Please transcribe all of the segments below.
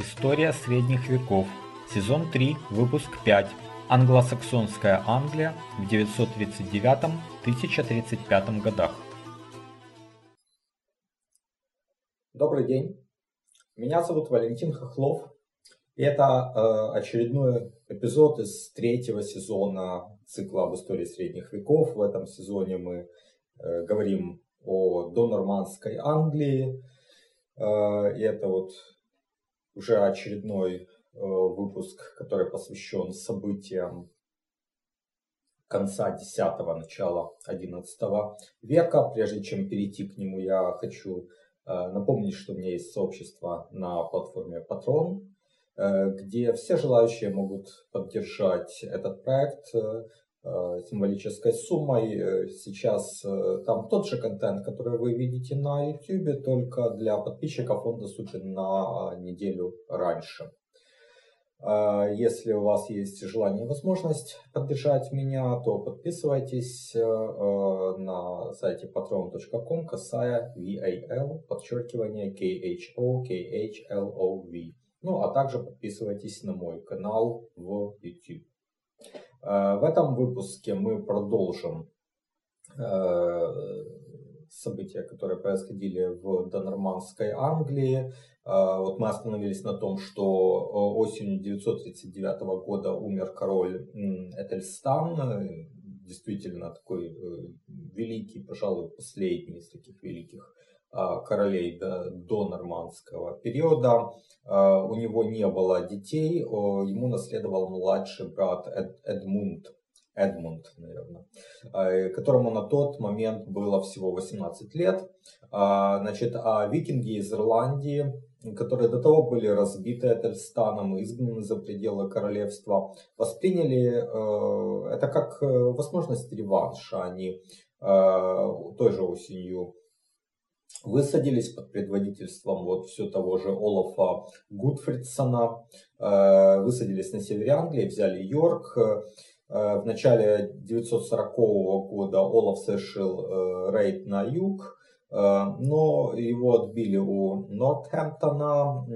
История средних веков. Сезон 3, выпуск 5. Англосаксонская Англия в 939-1035 годах. Добрый день. Меня зовут Валентин Хохлов. И это э, очередной эпизод из третьего сезона цикла об истории средних веков. В этом сезоне мы э, говорим о донормандской Англии. Э, и это вот уже очередной э, выпуск, который посвящен событиям конца X – начала XI века. Прежде чем перейти к нему, я хочу э, напомнить, что у меня есть сообщество на платформе Patron, э, где все желающие могут поддержать этот проект символической суммой. Э, сейчас э, там тот же контент, который вы видите на YouTube, только для подписчиков он доступен на неделю раньше. Если у вас есть желание и возможность поддержать меня, то подписывайтесь на сайте patreon.com касая VAL, подчеркивание KHO, KHLOV. Ну, а также подписывайтесь на мой канал в YouTube. Э, в этом выпуске мы продолжим э, события, которые происходили в донормандской Англии. Э, вот мы остановились на том, что осенью 939 года умер король Этельстан, действительно такой великий, пожалуй, последний из таких великих королей до, до нормандского периода. А, у него не было детей, ему наследовал младший брат Эд, Эдмунд, Эдмунд, наверное, а, которому на тот момент было всего 18 лет. Значит, а викинги из Ирландии, которые до того были разбиты Этельстаном и изгнаны за пределы королевства, восприняли э, это как э, возможность реванша. Они э, той же осенью высадились под предводительством вот все того же Олафа Гудфридсона, э, высадились на севере Англии, взяли Йорк. Э, в начале 940 года Олаф совершил э, рейд на юг, но его отбили у Нортхэмптона.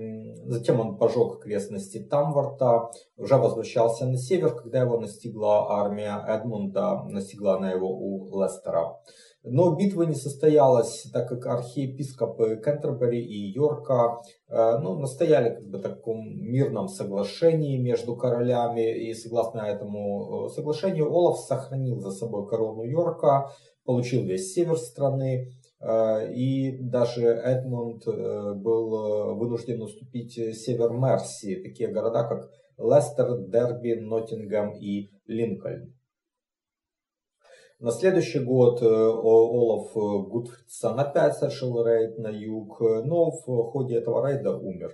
Затем он пожег окрестности Тамворта, уже возвращался на север, когда его настигла армия Эдмунда, настигла она его у Лестера. Но битва не состоялась, так как архиепископы Кентербери и Йорка э, ну, настояли как бы таком мирном соглашении между королями. И согласно этому э, соглашению Олаф сохранил за собой корону Йорка, получил весь север страны. Э, и даже Эдмунд был вынужден уступить север Мерси, такие города как Лестер, Дерби, Ноттингем и Линкольн. На следующий год э, Олаф э, Гудфридсон опять совершил рейд на юг, э, но в ходе этого рейда умер.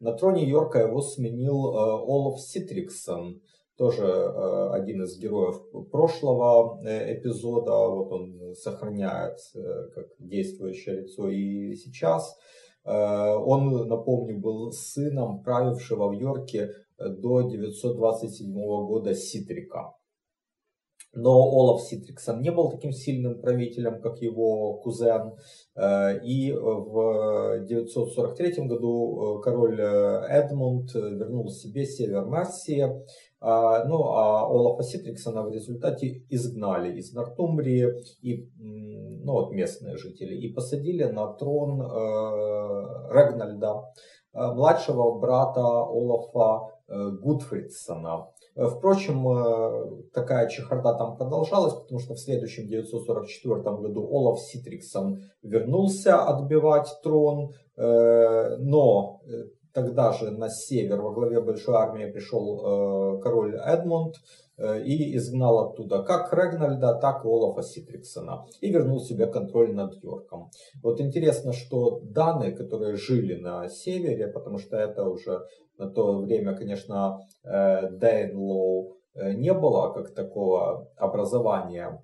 На троне Йорка его сменил Олаф Ситриксон, тоже один из героев прошлого эпизода. Вот он сохраняет как действующее лицо и сейчас. Он, напомню, был сыном правившего в Йорке до 927 года Ситрика. Но Олаф Ситриксон не был таким сильным правителем, как его кузен. Э, и в 943 году э, король э, Эдмунд вернул себе север Мерсии. Ну, а Олафа Ситриксона в результате изгнали из Нортумбрии и, ну, вот местные жители и посадили на трон Регнальда, младшего брата Олафа Гудфридсона. Э, впрочем, э, такая чехарда там продолжалась, потому что в следующем 944 году Олаф Ситриксон вернулся отбивать трон, э, но тогда же на север во главе большой армии пришел король Эдмунд и изгнал оттуда как Регнальда, так и Олафа Ситриксона и вернул себе контроль над Йорком. Вот интересно, что данные, которые жили на севере, потому что это уже на то время, конечно, Дейнлоу э, не было как такого образования,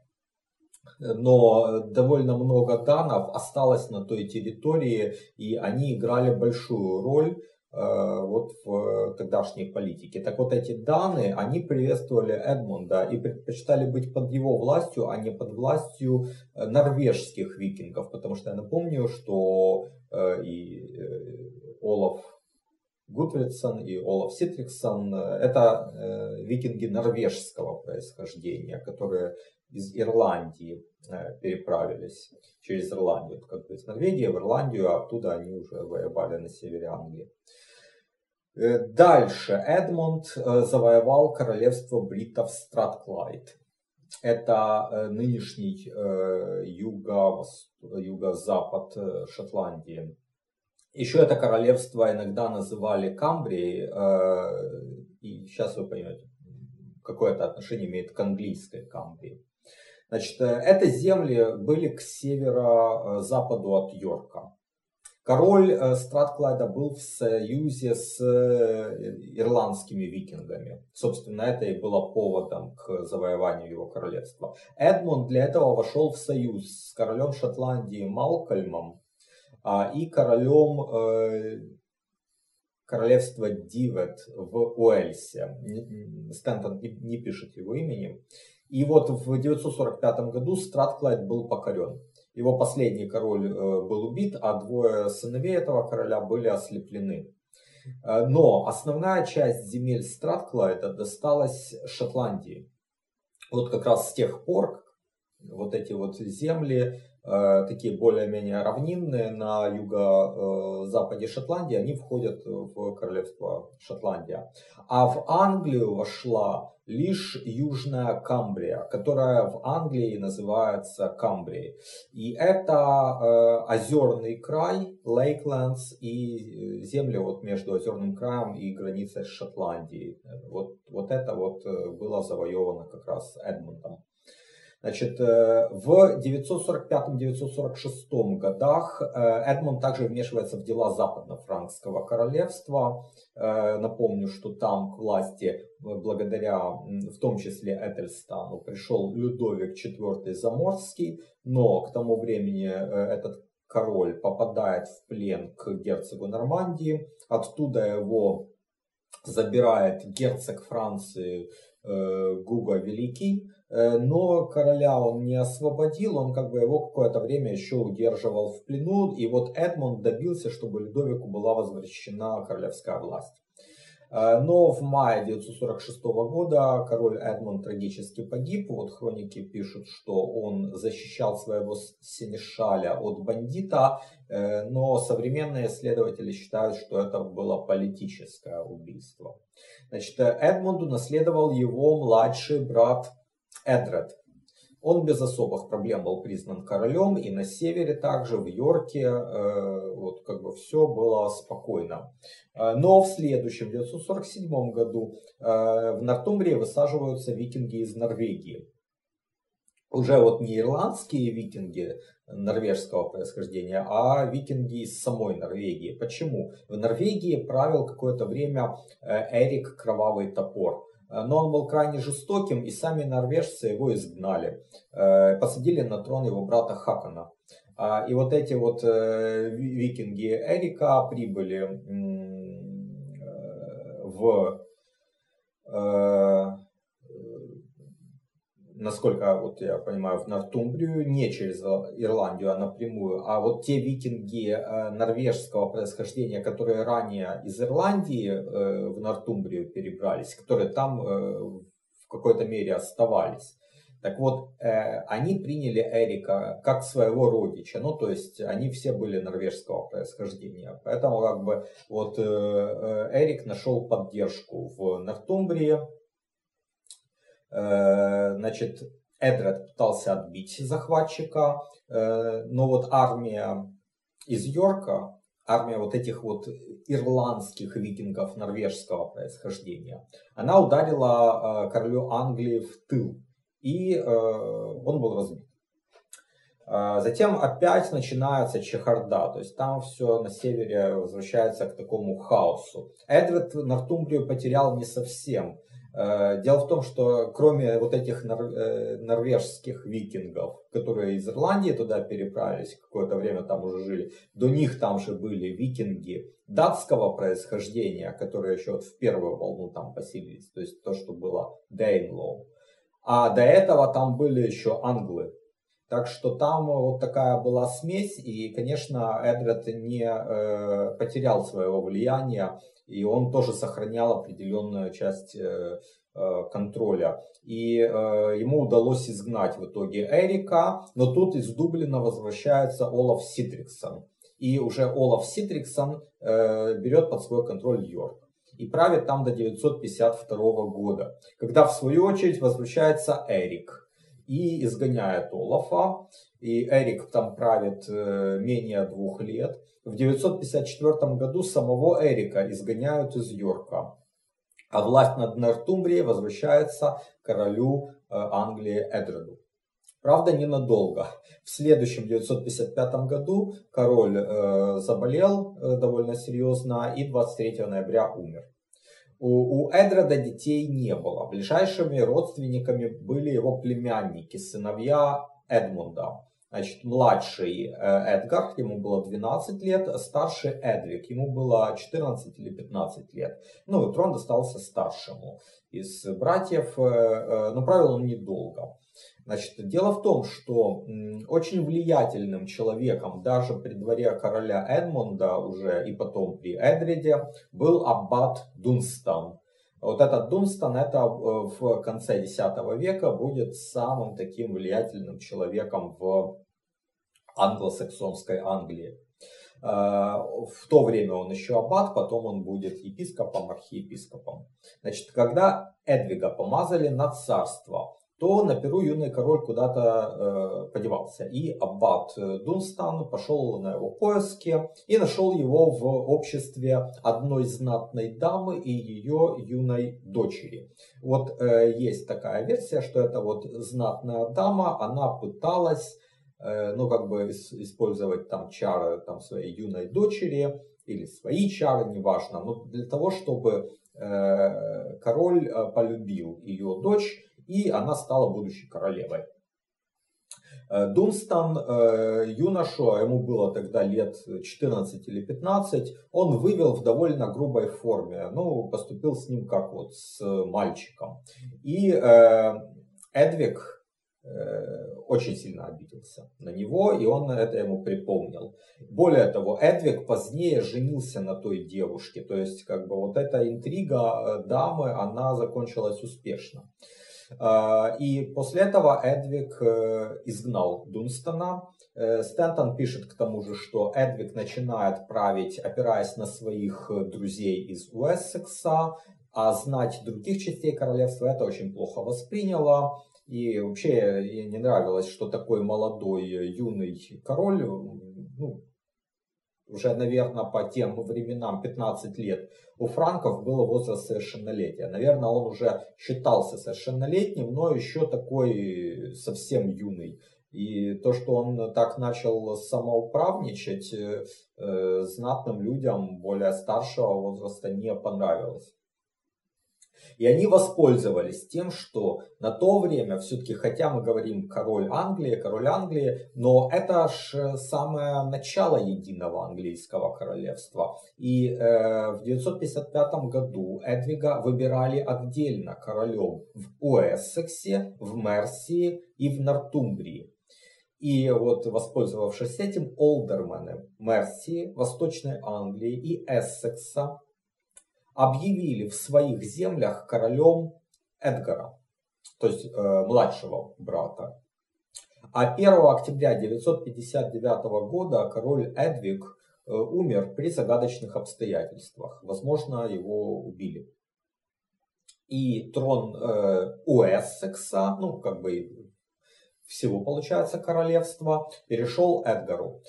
но довольно много данов осталось на той территории, и они играли большую роль э, вот в тогдашней политике. Так вот эти данные, они приветствовали Эдмунда и предпочитали быть под его властью, а не под властью э, норвежских викингов, потому что я напомню, что и Олаф Гутвардсон и Олаф Ситриксон. Это э, викинги норвежского происхождения, которые из Ирландии э, переправились через Ирландию, как бы из Норвегии в Ирландию, а оттуда они уже воевали на севере Англии. Э, дальше Эдмонд завоевал королевство бритов Стратклайд. Это нынешний юго, юго-запад Шотландии. Еще это королевство иногда называли Камбрией, и сейчас вы поймете, какое это отношение имеет к английской Камбрии. Значит, это земли были к северо-западу от Йорка. Король э, Стратклайда был в союзе с э, ирландскими викингами. Собственно, это и было поводом к завоеванию его королевства. Эдмунд для этого вошел в союз с королем Шотландии Малкольмом и королем э, королевства Дивет в Уэльсе. Стентон не пишет его имени. И вот в 945 году Стратклайд был покорен. Его последний король э, был убит, а двое сыновей этого короля были ослеплены. Э, но основная часть земель Стратклайда досталась Шотландии. Вот как раз с тех пор вот эти вот земли такие более-менее равнинные на юго-западе Шотландии, они входят в королевство Шотландия. А в Англию вошла лишь Южная Камбрия, которая в Англии называется Камбрией. И это э, озерный край, Лейкленс и земли вот между озерным краем и границей с Шотландией. Вот, вот это вот э, было завоевано как раз Эдмонтом. Значит, э, в 945-946 годах э, Эдмонд также вмешивается в дела западно-франкского королевства. Э, напомню, что там к власти, благодаря в том числе Этельстану, пришел Людовик IV Заморский, но к тому времени этот король попадает в плен к герцогу Нормандии, оттуда его забирает герцог Франции Гуга Великий, но короля он не освободил, он как бы его какое-то время еще удерживал в плену, и вот Эдмонд добился, чтобы Людовику была возвращена королевская власть. Э, но в мае 1946 года король Эдмонд трагически погиб. Вот хроники пишут, что он защищал своего сенешаля от бандита, э, но современные исследователи считают, что это было политическое убийство. Значит, Эдмунду наследовал его младший брат Эдред. Он без особых проблем был признан королем, и на севере также, в Йорке, э, вот как бы все было спокойно. Э, но в следующем, 1947 году, э, в Нортумбрии высаживаются викинги из Норвегии. Уже вот не ирландские викинги норвежского происхождения, а викинги из самой Норвегии. Почему? В Норвегии правил какое-то время Эрик Кровавый Топор. Э, но он был крайне жестоким, и сами норвежцы его изгнали. Э, посадили на трон его брата Хакана. А, и вот эти вот э, викинги Эрика прибыли в насколько вот я понимаю, в Нортумбрию, не через Ирландию, а напрямую. А вот те викинги э, норвежского происхождения, которые ранее из Ирландии э, в Нортумбрию перебрались, которые там э, в какой-то мере оставались. Так вот, они приняли Эрика как своего родича, ну то есть они все были норвежского происхождения. Поэтому как бы вот Эрик нашел поддержку в Нортумбрии, значит, Эдред пытался отбить захватчика, э, но вот армия из Йорка, армия вот этих вот ирландских викингов норвежского происхождения, она ударила э, королю Англии в тыл, и он был разбит. Затем опять начинается чехарда, то есть там все на севере возвращается к такому хаосу. Эдвард Нортумбрию потерял не совсем. Э, дело в том, что кроме вот этих э, норвежских викингов, которые из Ирландии туда переправились, какое-то время там уже жили, до них там же были викинги датского происхождения, которые еще вот в первую волну там поселились, то есть то, что было Дейнлоу. А до этого там были еще англы. Так что там вот такая была смесь, и, конечно, Эдред не э, потерял своего влияния, и он тоже сохранял определенную часть э, э, контроля. И э, ему удалось изгнать в итоге Эрика, но тут из Дублина возвращается Олаф Ситриксон. И уже Олаф Ситриксон э, берет под свой контроль Йорк и правит там до 952 года, когда в свою очередь возвращается Эрик и изгоняет Олафа. И Эрик там правит э, менее двух лет. В 954 году самого Эрика изгоняют из Йорка. А власть над Нортумбрией возвращается королю э, Англии Эдреду. Правда, ненадолго. В следующем 955 году король э, заболел э, довольно серьезно и 23 ноября умер. У, у Эдреда детей не было. Ближайшими родственниками были его племянники, сыновья Эдмунда. Значит, младший э, Эдгар, ему было 12 лет, старший Эдвик, ему было 14 или 15 лет. Ну, трон достался старшему из братьев, э, э, но правил он недолго. Значит, дело в том, что очень влиятельным человеком даже при дворе короля Эдмунда уже и потом при Эдриде был аббат Дунстан. Вот этот Дунстан это э, в конце X века будет самым таким влиятельным человеком в англосаксонской Англии. Э, в то время он еще аббат, потом он будет епископом, архиепископом. Значит, когда Эдвига помазали на царство, то на Перу юный король куда-то э, подевался. И аббат э, Дунстан пошел на его поиски и нашел его в обществе одной знатной дамы и ее юной дочери. Вот э, есть такая версия, что это вот знатная дама, она пыталась, э, ну как бы использовать там чары там, своей юной дочери или свои чары, неважно, но для того, чтобы э, король э, полюбил ее дочь, и она стала будущей королевой. Э, Дунстан, э, юношу, а ему было тогда лет 14 или 15, он вывел в довольно грубой форме. Ну, поступил с ним как вот с мальчиком. И э, Эдвик очень сильно обиделся на него, и он это ему припомнил. Более того, Эдвик позднее женился на той девушке, то есть как бы вот эта интрига дамы, она закончилась успешно. А, и после этого Эдвик э, изгнал Дунстона. Э, Стентон пишет к тому же, что Эдвик начинает править, опираясь на своих друзей из Уэссекса, а знать других частей королевства это очень плохо восприняло. И вообще ей не нравилось, что такой молодой юный король ну, уже, наверное, по тем временам 15 лет, у франков было возраст совершеннолетия. Наверное, он уже считался совершеннолетним, но еще такой совсем юный. И то, что он так начал самоуправничать, э, э знатным людям более старшего возраста не понравилось. И они воспользовались тем, что на то время, все-таки, хотя мы говорим король Англии, король Англии, но это же самое начало единого английского королевства. И э, в 955 году Эдвига выбирали отдельно королем в Уэссексе, в Мерсии и в Нортумбрии. И вот воспользовавшись этим, олдермены Мерсии, Восточной Англии и Эссекса объявили в своих землях королем Эдгара, то есть э, младшего брата. А 1 октября 959 года король Эдвиг э, умер при загадочных обстоятельствах. Возможно, его убили. И трон э, Уэссекса, ну как бы всего получается королевства, перешел Эдгару.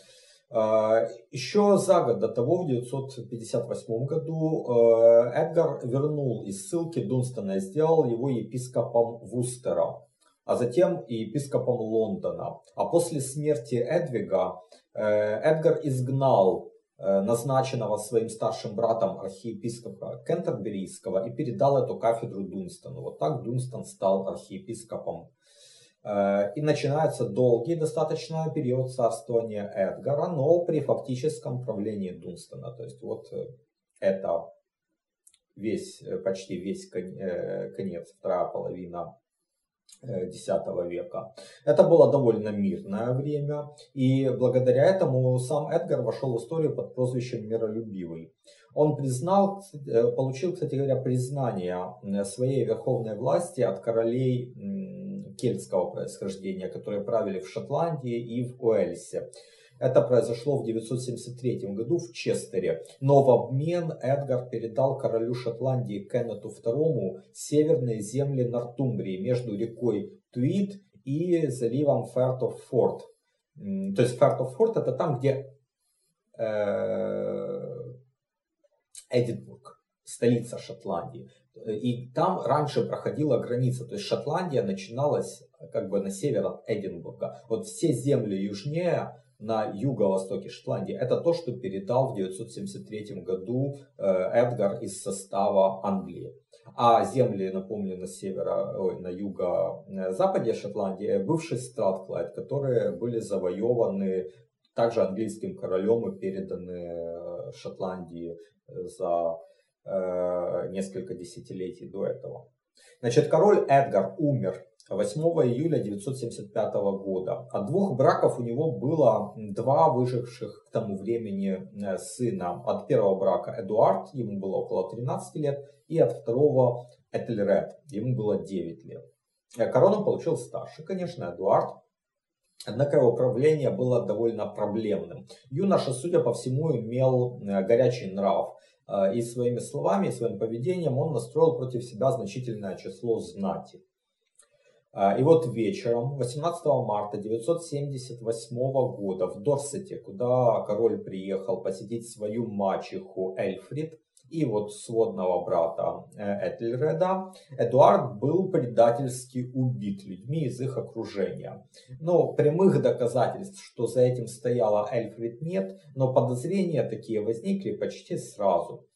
А, Еще за год до того, в 958 году, э, Эдгар вернул из ссылки Дунстона и сделал его епископом Вустера, а затем и епископом Лондона. А после смерти Эдвига э, Эдгар изгнал э, назначенного своим старшим братом архиепископа Кентерберийского и передал эту кафедру Дунстону. Вот так Дунстон стал архиепископом и начинается долгий достаточно период царствования Эдгара, но при фактическом правлении Дунстона. То есть вот э, это весь, э, почти весь конец, вторая половина X века. Это было довольно мирное время, и благодаря этому сам Эдгар вошел в историю под прозвищем Миролюбивый. Он признал, получил, кстати говоря, признание своей верховной власти от королей кельтского происхождения, которые правили в Шотландии и в Уэльсе. Это произошло в 973 году в Честере. Но в обмен Эдгар передал королю Шотландии Кеннету II северные земли Нортумбрии между рекой Туит и заливом Фертофорд. То есть Фертофорд это там, где э, Эдинбург, столица Шотландии. И там раньше проходила граница, то есть Шотландия начиналась как бы на север от Эдинбурга. Вот все земли южнее на юго-востоке Шотландии. Это то, что передал в 973 году э, Эдгар из состава Англии. А земли, напомню, на севера, ой, на юго-западе Шотландии, бывший Стратклайд, которые были завоеваны также английским королем и переданы э, Шотландии за э, несколько десятилетий до этого. Значит, король Эдгар умер 8 июля 975 года. От двух браков у него было два выживших к тому времени э, сына. От первого брака Эдуард, ему было около 13 лет, и от второго Этельред, ему было 9 лет. Э, корону получил старший, конечно, Эдуард. Однако его правление было довольно проблемным. Юноша, судя по всему, имел э, горячий нрав. И своими словами, и своим поведением он настроил против себя значительное число знати. А, и вот вечером 18 марта 978 года в Дорсете, куда король приехал посетить свою мачеху Эльфрид и вот сводного брата э, Этельреда, Эдуард был предательски убит людьми из их окружения. Но прямых доказательств, что за этим стояла Эльфрид нет, но подозрения такие возникли почти сразу.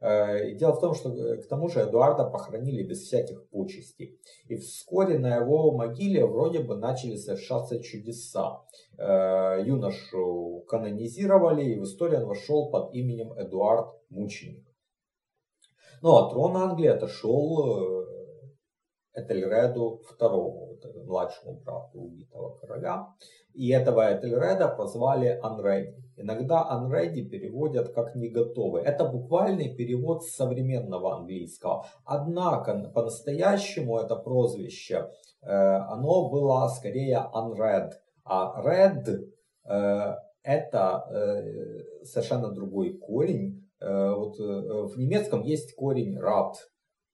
Э, дело в том, что э, к тому же Эдуарда похоронили без всяких почестей. И вскоре на его могиле вроде бы начали совершаться чудеса. Э, юношу канонизировали, и в историю он вошел под именем Эдуард Мученик. Ну а трон Англии отошел Этельреду II, младшему брату убитого короля. И этого Этельреда прозвали Анреди. Иногда Unready переводят как не готовый. Это буквальный перевод современного английского. Однако по-настоящему это прозвище, э, оно было скорее unread. А read э, это э, совершенно другой корень. Вот в немецком есть корень Э,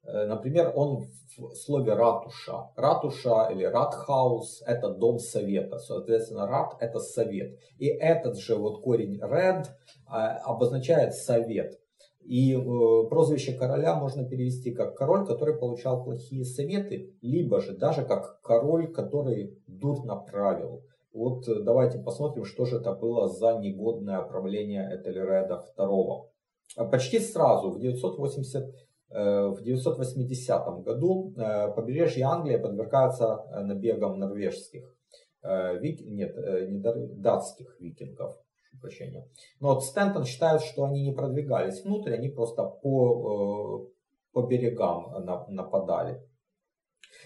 например, он в слове ратуша. Ратуша или ратхаус – это дом совета. Соответственно, рат – это совет. И этот же вот корень red а, обозначает совет. И э, прозвище короля можно перевести как король, который получал плохие советы, либо же даже как король, который дурно правил. Вот э, давайте посмотрим, что же это было за негодное правление Этельреда II. Почти сразу, в 980 Э, в 980 году э, побережье Англии подвергается э, набегам норвежских, вик... нет, не датских викингов. Прощения. Но вот Стентон считает, что они не продвигались внутрь, они просто по, по берегам нападали.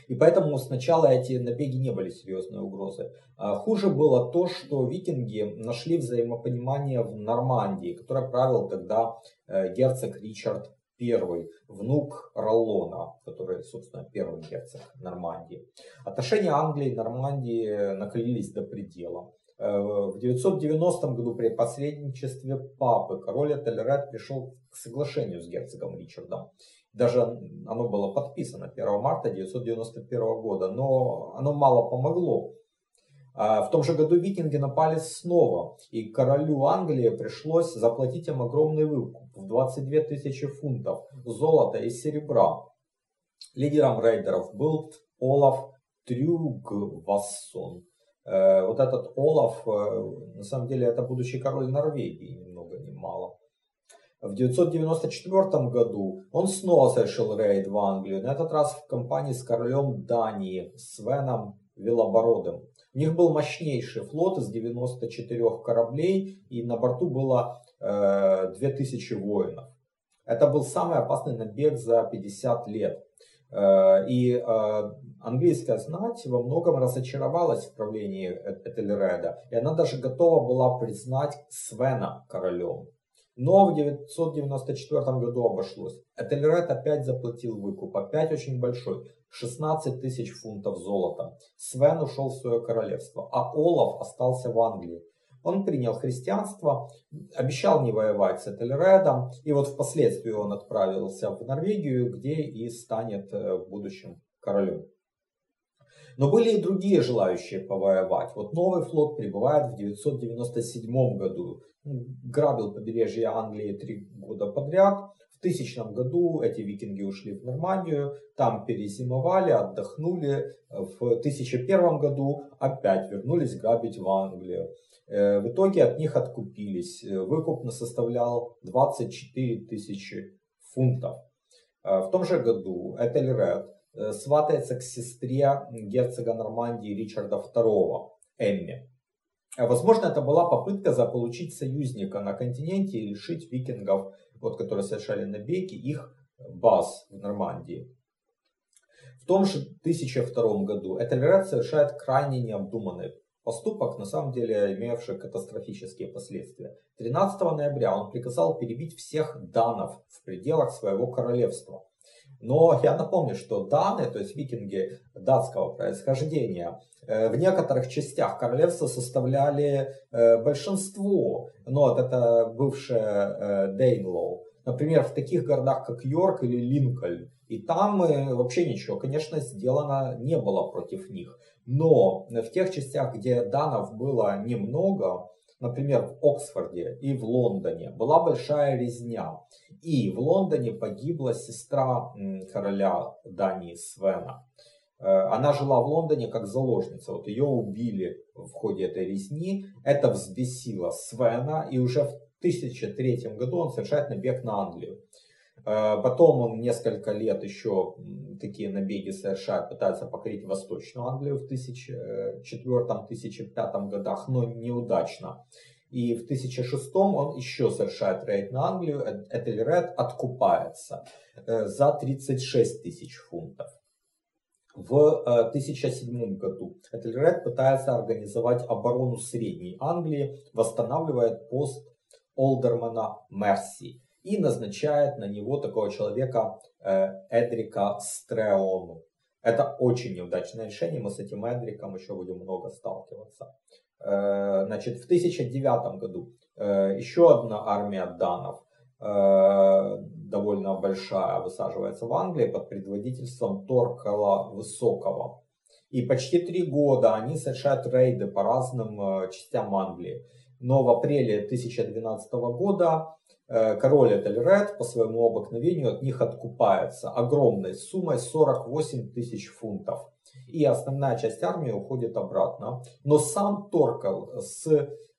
И поэтому сначала эти набеги не были серьезной угрозой. А хуже было то, что викинги нашли взаимопонимание в Нормандии, которой правил тогда герцог Ричард первый внук Роллона, который, собственно, первый герцог Нормандии. Отношения Англии и Нормандии накалились до предела. Э, в 990 году при посредничестве папы король Этельред пришел к соглашению с герцогом Ричардом. Даже оно было подписано 1 марта 991 года, но оно мало помогло. А в том же году викинги напали снова, и королю Англии пришлось заплатить им огромный выкуп в 22 тысячи фунтов золота и серебра. Лидером рейдеров был Олаф Трюгвассон. Э, вот этот Олаф, э, на самом деле, это будущий король Норвегии, ни много ни мало. В 994 году он снова совершил рейд в Англию, на этот раз в компании с королем Дании Свеном Велобородым. У них был мощнейший флот из 94 кораблей, и на борту было э, 2000 воинов. Это был самый опасный набег за 50 лет. Э, и э, английская знать во многом разочаровалась в правлении Этельреда, и она даже готова была признать Свена королем. Но в 994 году обошлось. Этельред опять заплатил выкуп, опять очень большой, 16 тысяч фунтов золота. Свен ушел в свое королевство, а Олаф остался в Англии. Он принял христианство, обещал не воевать с Этельредом, и вот впоследствии он отправился в Норвегию, где и станет э, в будущем королем. Но были и другие желающие повоевать. Вот новый флот прибывает в 997 году. Грабил побережье Англии три года подряд. В тысячном году эти викинги ушли в Нормандию, там перезимовали, отдохнули. В 1001 году опять вернулись грабить в Англию. Э, в итоге от них откупились. Э, выкуп составлял 24 тысячи фунтов. Э, в том же году Этельред сватается к сестре герцога Нормандии Ричарда II, Эмме. Возможно, это была попытка заполучить союзника на континенте и лишить викингов, вот, которые совершали набеги, их баз в Нормандии. В том же 1002 году Этельред совершает крайне необдуманный Поступок, на самом деле, имевший катастрофические последствия. 13 ноября он приказал перебить всех данов в пределах своего королевства. Но я напомню, что даны, то есть викинги датского происхождения, э, в некоторых частях королевства составляли э, большинство. Но вот это бывшее э, Дейнлоу. Например, в таких городах, как Йорк или Линкольн. И там вообще ничего, конечно, сделано не было против них. Но в тех частях, где данов было немного, например, в Оксфорде и в Лондоне, была большая резня. И в Лондоне погибла сестра короля Дании Свена. Э, она жила в Лондоне как заложница. Вот ее убили в ходе этой резни. Это взбесило Свена. И уже в 1003 году он совершает набег на Англию. Э, потом он несколько лет еще такие набеги совершает, пытается покорить Восточную Англию в 1004-1005 годах, но неудачно. И в 1006 он еще совершает рейд на Англию, э, Этельред откупается э, за 36 тысяч фунтов. В 1007 году Этельред пытается организовать оборону Средней Англии, восстанавливает пост Олдермана Мерси и назначает на него такого человека э, Эдрика Стреону. Это очень неудачное решение, мы с этим Эдриком еще будем много сталкиваться. Э, значит, в 1009 году э, еще одна армия данов, довольно большая, высаживается в Англии под предводительством Торкала Высокого. И почти три года они совершают рейды по разным частям Англии. Но в апреле 1012 года король Этельред по своему обыкновению от них откупается огромной суммой 48 тысяч фунтов. И основная часть армии уходит обратно. Но сам Торкал с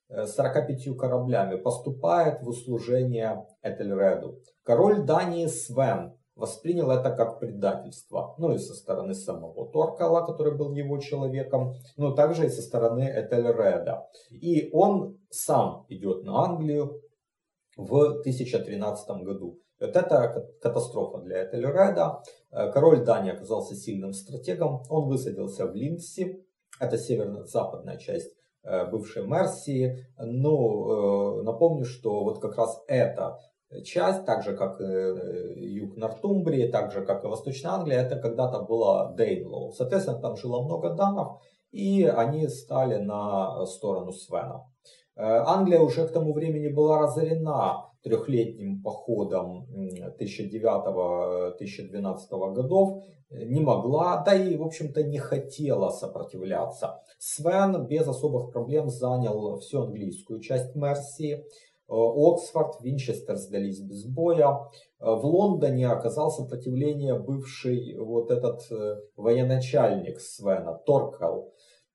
45 э, кораблями поступает в услужение Этельреду. Король Дании Свен воспринял это как предательство. Ну и со стороны самого Торкала, который был его человеком, но также и со стороны Этельреда. И он сам идет на Англию, в 1013 году. Вот это катастрофа для Этельреда. Э, король Дании оказался сильным стратегом. Он высадился в Линдси, это северо-западная часть э, бывшей Мерсии. Но э, напомню, что вот как раз эта часть, так же как юг Нортумбрии, так же как и Восточная Англия, это когда-то была Дейнлоу. Соответственно, там жило много данов, и они стали на сторону Свена. Э, Англия уже к тому времени была разорена трехлетним походом 1009-1012 годов, не могла, да и, в общем-то, не хотела сопротивляться. Свен без особых проблем занял всю английскую часть Мерсии. Э, Оксфорд, Винчестер сдались без боя. Э, в Лондоне оказал сопротивление бывший вот этот военачальник Свена, Торкел.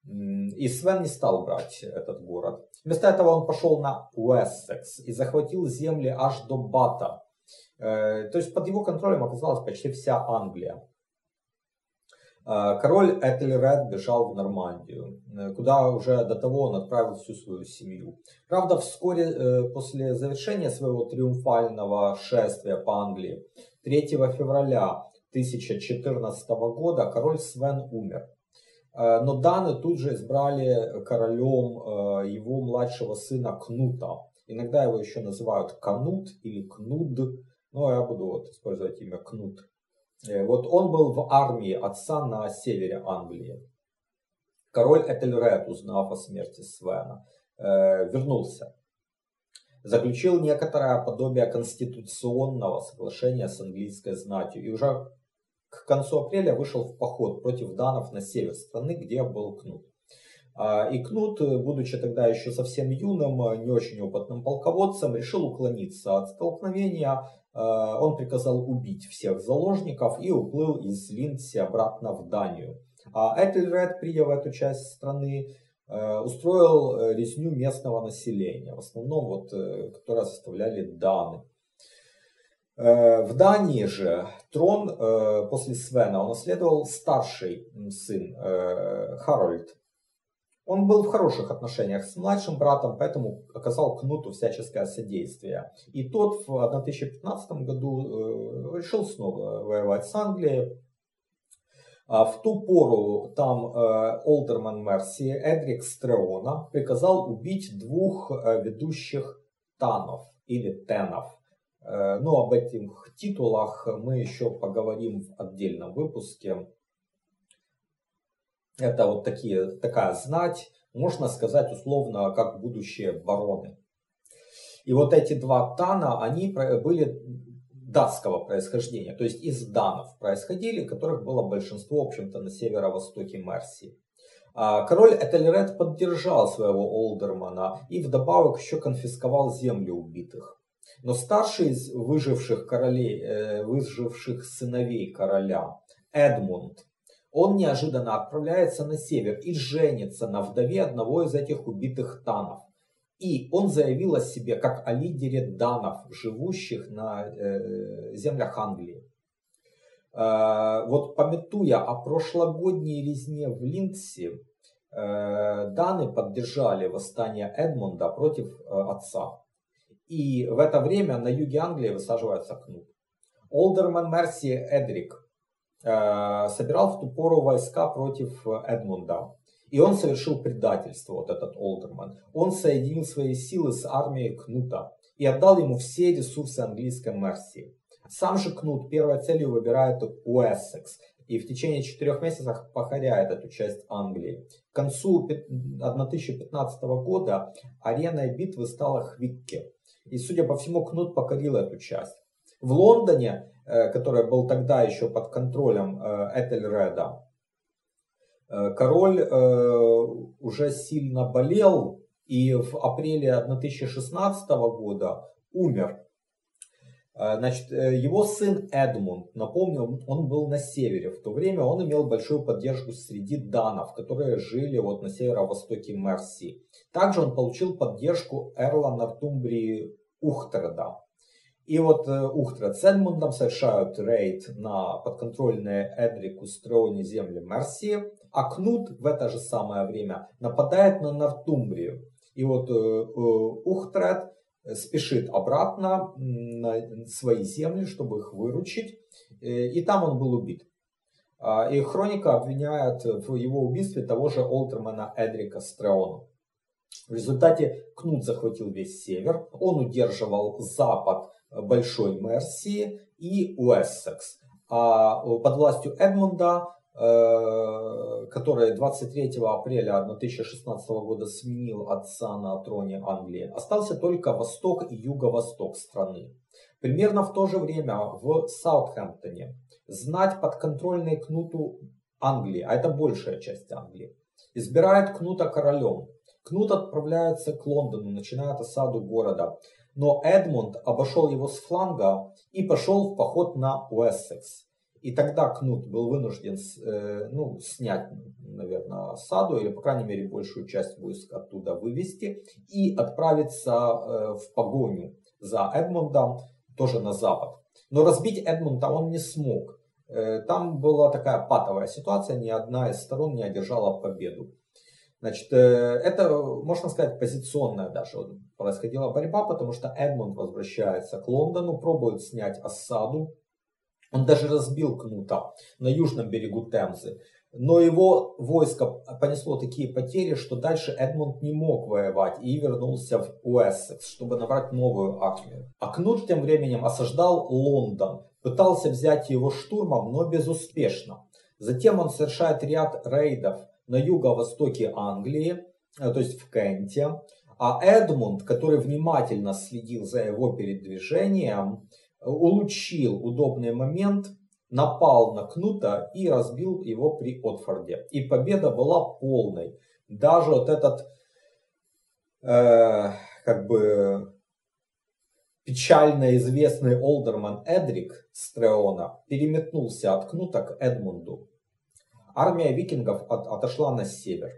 И Свен не стал брать этот город. Вместо этого он пошел на Уэссекс и захватил земли аж до Бата. Э, то есть под его контролем оказалась почти вся Англия. Э, король Этельред бежал в Нормандию, э, куда уже до того он отправил всю свою семью. Правда, вскоре после завершения своего триумфального шествия по Англии, 3 февраля 1014 года король Свен умер. Э, но Даны тут же избрали королем э, его младшего сына Кнута. Иногда его еще называют Канут или Кнуд, но я буду вот использовать имя Кнут. Э, вот он был в армии отца на севере Англии. Король Этельред, узнав о смерти Свена, вернулся. Заключил некоторое подобие конституционного соглашения с английской знатью и уже к концу апреля вышел в поход против данов на север страны, где был Кнут. А, и Кнут, будучи тогда еще совсем юным, не очень опытным полководцем, решил уклониться от столкновения. А, он приказал убить всех заложников и уплыл из Линдси обратно в Данию. А Этельред, придя в эту часть страны, а, устроил резню местного населения, в основном вот, э, которое составляли даны. Э, в Дании же трон э, после Свена унаследовал старший сын э, Харольд. Он был в хороших отношениях с младшим братом, поэтому оказал Кнуту всяческое содействие. И тот в 1015 году решил снова воевать с Англией. А в ту пору там Олдерман Мерси, Эдрик Стреона, приказал убить двух ведущих танов или тенов. Э, но об этих титулах мы еще поговорим в отдельном выпуске. Это вот такие, такая знать, можно сказать условно, как будущие бароны. И вот эти два тана, они были датского происхождения, то есть из данов происходили, которых было большинство, в общем-то, на северо-востоке Мерсии. А король Этельред поддержал своего Олдермана и вдобавок еще конфисковал земли убитых. Но старший из выживших королей, э, выживших сыновей короля, Эдмунд, он неожиданно отправляется на север и женится на вдове одного из этих убитых танов. И он заявил о себе как о лидере данов, живущих на э, землях Англии. Э, вот пометуя о прошлогодней резне в Линдси, э, даны поддержали восстание Эдмунда против э, отца. И в это время на юге Англии высаживается кнут. Олдерман Мерси Эдрик э, собирал в ту пору войска против Эдмунда. И он совершил предательство, вот этот Олдерман. Он соединил свои силы с армией Кнута и отдал ему все ресурсы английской Мерсии. Сам же Кнут первой целью выбирает Уэссекс и в течение четырех месяцев покоряет эту часть Англии. К концу 1015 года ареной битвы стала Хвикке. И, судя по всему, Кнут покорил эту часть. В Лондоне, э, который был тогда еще под контролем э, Этельреда, э, король уже сильно болел и в апреле 1016 года умер. Значит, его сын Эдмунд, напомню, он был на севере. В то время он имел большую поддержку среди данов, которые жили вот на северо-востоке Мерсии. Также он получил поддержку Эрла Нортумбрии Ухтреда. И вот э, Ухтред с Эдмундом совершают рейд на подконтрольные Эдрику Строуни земли Мерсии, а Кнут в это же самое время нападает на Нортумбрию. И вот э, э, Ухтред спешит обратно на свои земли, чтобы их выручить, и там он был убит. А, и хроника обвиняет в его убийстве того же Олтермана Эдрика Стреона. В результате Кнут захватил весь север, он удерживал запад Большой Мерсии и Уэссекс. А под властью Эдмунда, э, который 23 апреля 1016 года сменил отца на троне Англии, остался только восток и юго-восток страны. Примерно в то же время в Саутхэмптоне знать подконтрольной Кнуту Англии, а это большая часть Англии, избирает Кнута королем. Кнут отправляется к Лондону, начинает осаду города. Но Эдмунд обошел его с фланга и пошел в поход на Уэссекс. И тогда Кнут был вынужден э, ну, снять, наверное, осаду, или, по крайней мере, большую часть войск оттуда вывести и отправиться э, в погоню за Эдмундом, тоже на запад. Но разбить Эдмунда он не смог. Э, там была такая патовая ситуация, ни одна из сторон не одержала победу. Значит, это, можно сказать, позиционная даже происходила борьба, потому что Эдмунд возвращается к Лондону, пробует снять осаду Он даже разбил Кнута на южном берегу Темзы. Но его войско понесло такие потери, что дальше Эдмунд не мог воевать и вернулся в Уэссекс, чтобы набрать новую армию. А Кнут тем временем осаждал Лондон, пытался взять его штурмом, но безуспешно. Затем он совершает ряд рейдов на юго-востоке Англии, э, то есть в Кенте. А Эдмунд, который внимательно следил за его передвижением, улучил удобный момент, напал на Кнута и разбил его при Отфорде. И победа была полной. Даже вот этот э, как бы печально известный Олдерман Эдрик Стреона переметнулся от Кнута к Эдмунду. Армия викингов от, отошла на север,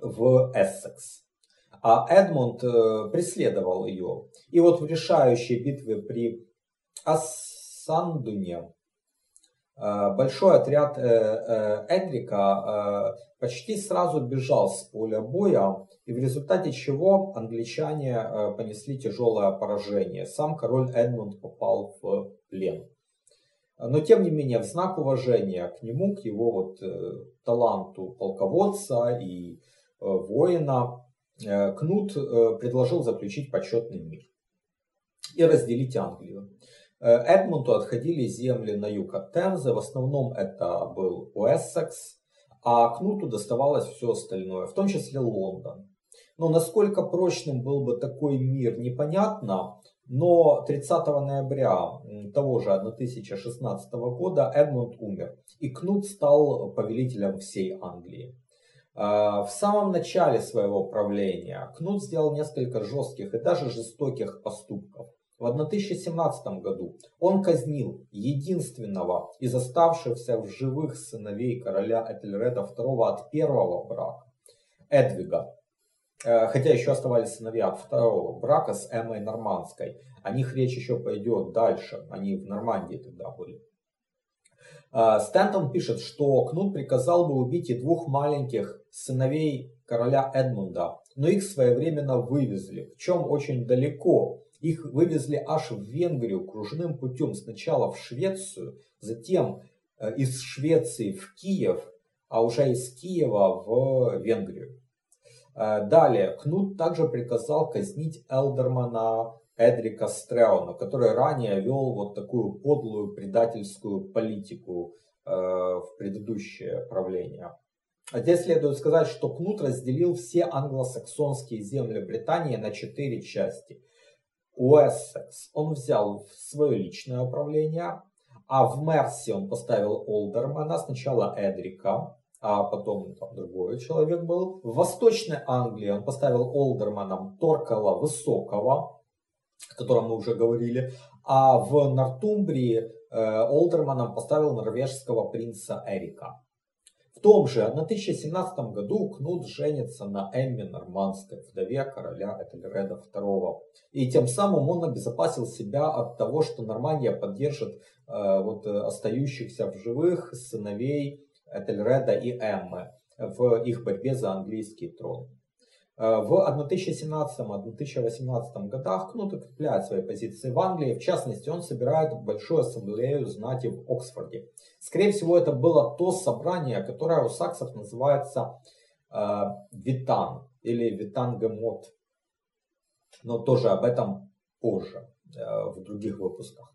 в Эссекс. А Эдмунд э, преследовал ее. И вот в решающей битве при Ассандуне э, большой отряд э, Эдрика почти сразу бежал с поля боя, и в результате чего англичане понесли тяжелое поражение. Сам король Эдмунд попал в плен. Но тем не менее, в знак уважения к нему, к его вот таланту полководца и воина, Кнут э, предложил заключить почетный мир и разделить Англию. Э, Эдмунту отходили земли на юг от Темзы, в основном это был Уэссекс, а Кнуту доставалось все остальное, в том числе Лондон. Но насколько прочным был бы такой мир, непонятно, но 30 ноября того же 1016 года Эдмунд умер, и Кнут стал повелителем всей Англии. А, в самом начале своего правления Кнут сделал несколько жестких и даже жестоких поступков. В 1017 году он казнил единственного из оставшихся в живых сыновей короля Этельреда II от первого брака, Эдвига. Э, хотя еще оставались сыновья от второго брака с Эммой Нормандской. О них речь еще пойдет дальше. Они в Нормандии тогда были. А, Стэнтон пишет, что Кнут приказал бы убить и двух маленьких сыновей короля Эдмунда, но их своевременно вывезли, в чем очень далеко. Их вывезли аж в Венгрию кружным путем, сначала в Швецию, затем э, из Швеции в Киев, а уже из Киева в Венгрию. Э, далее, Кнут также приказал казнить Элдермана Эдрика Стреона, который ранее вел вот такую подлую предательскую политику э, в предыдущее правление. А здесь следует сказать, что Кнут разделил все англосаксонские земли Британии на четыре части. Уэссекс он взял в свое личное управление, а в Мерси он поставил Олдермана, сначала Эдрика, а потом там другой человек был. В Восточной Англии он поставил Олдерманом Торкала Высокого, о котором мы уже говорили. А в Нортумбрии э, Олдерманом поставил норвежского принца Эрика. В том же 1017 году Кнут женится на Эмме Нормандской, вдове короля Этельреда II. И тем самым он обезопасил себя от того, что Нормандия поддержит э, вот, остающихся в живых сыновей Этельреда и Эммы в их борьбе за английский трон. Э, в 1017-1018 годах Кнут укрепляет свои позиции в Англии. В частности, он собирает большую ассамблею знати в Оксфорде. Скорее всего, это было то собрание, которое у саксов называется э, Витан или Витангемот. Но тоже об этом позже, э, в других выпусках.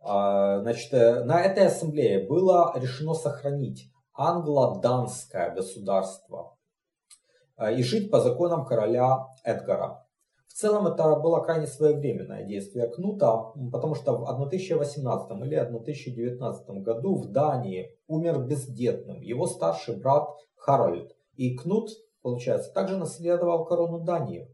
Э, значит, э, на этой ассамблее было решено сохранить англо-данское государство и жить по законам короля Эдгара. В целом это было крайне своевременное действие Кнута, потому что в 1018 или 1019 году в Дании умер бездетным его старший брат Харальд. И Кнут, получается, также наследовал корону Дании.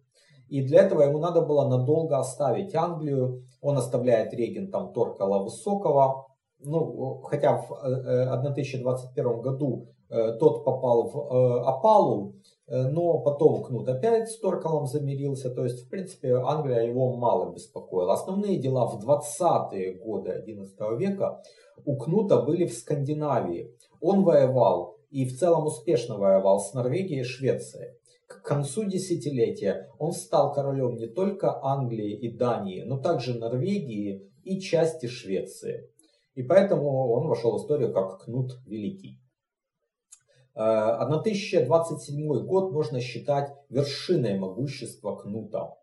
И для этого ему надо было надолго оставить Англию. Он оставляет регентом Торкала Высокого. Ну, хотя в 1021 э, году э, тот попал в опалу, Э, но потом Кнут опять с Торкалом замирился, то есть, в принципе, Англия его мало беспокоила. Основные дела в 20-е годы XI века у Кнута были в Скандинавии. Он воевал и в целом успешно воевал с Норвегией и Швецией. К концу десятилетия он стал королем не только Англии и Дании, но также Норвегии и части Швеции. И поэтому он вошел в историю как Кнут Великий. 1027 э, год можно считать вершиной могущества Кнута.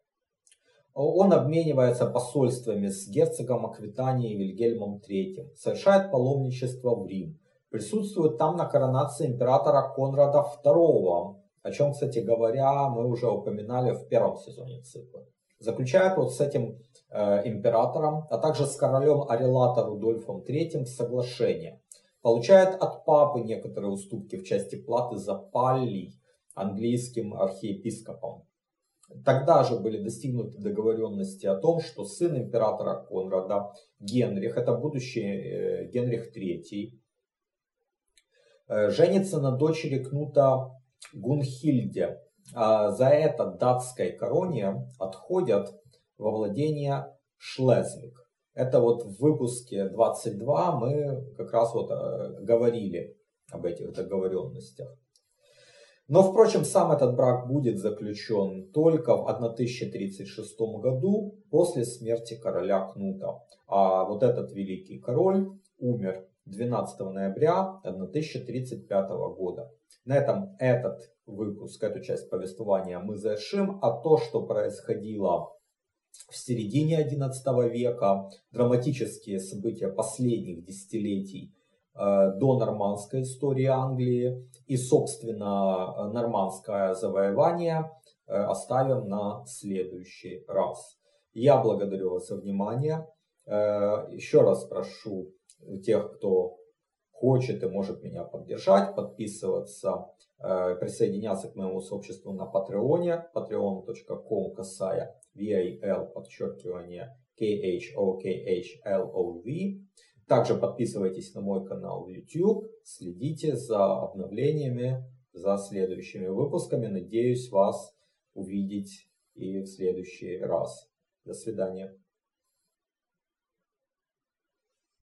Он обменивается посольствами с герцогом Аквитании Вильгельмом III, совершает паломничество в Рим, присутствует там на коронации императора Конрада II, о чем, кстати говоря, мы уже упоминали в первом сезоне цикла. Заключает вот с этим э, императором, а также с королем Арелата Рудольфом III соглашение. Получает от папы некоторые уступки в части платы за паллий английским архиепископом. Тогда же были достигнуты договоренности о том, что сын императора Конрада, Генрих, это будущий э, Генрих III, э, женится на дочери Кнута Гунхильде. А за это датской короне отходят во владение Шлезвик. Это вот в выпуске 22 мы как раз вот э, говорили об этих договоренностях. Но, впрочем, сам этот брак будет заключен только в 1036 году после смерти короля Кнута. А вот этот великий король умер 12 ноября 1035 года. На этом этот выпуск, эту часть повествования мы завершим. А то, что происходило в середине XI века, драматические события последних десятилетий Э, до нормандской истории Англии и, собственно, нормандское завоевание э, оставим на следующий раз. Я благодарю вас за внимание. Э, еще раз прошу тех, кто хочет и может меня поддержать, подписываться, присоединяться к моему сообществу на Патреоне, patreon.com касая VAL, подчеркивание KHOKHLOV. Также подписывайтесь на мой канал YouTube, следите за обновлениями, за следующими выпусками. Надеюсь вас увидеть и в следующий раз. До свидания.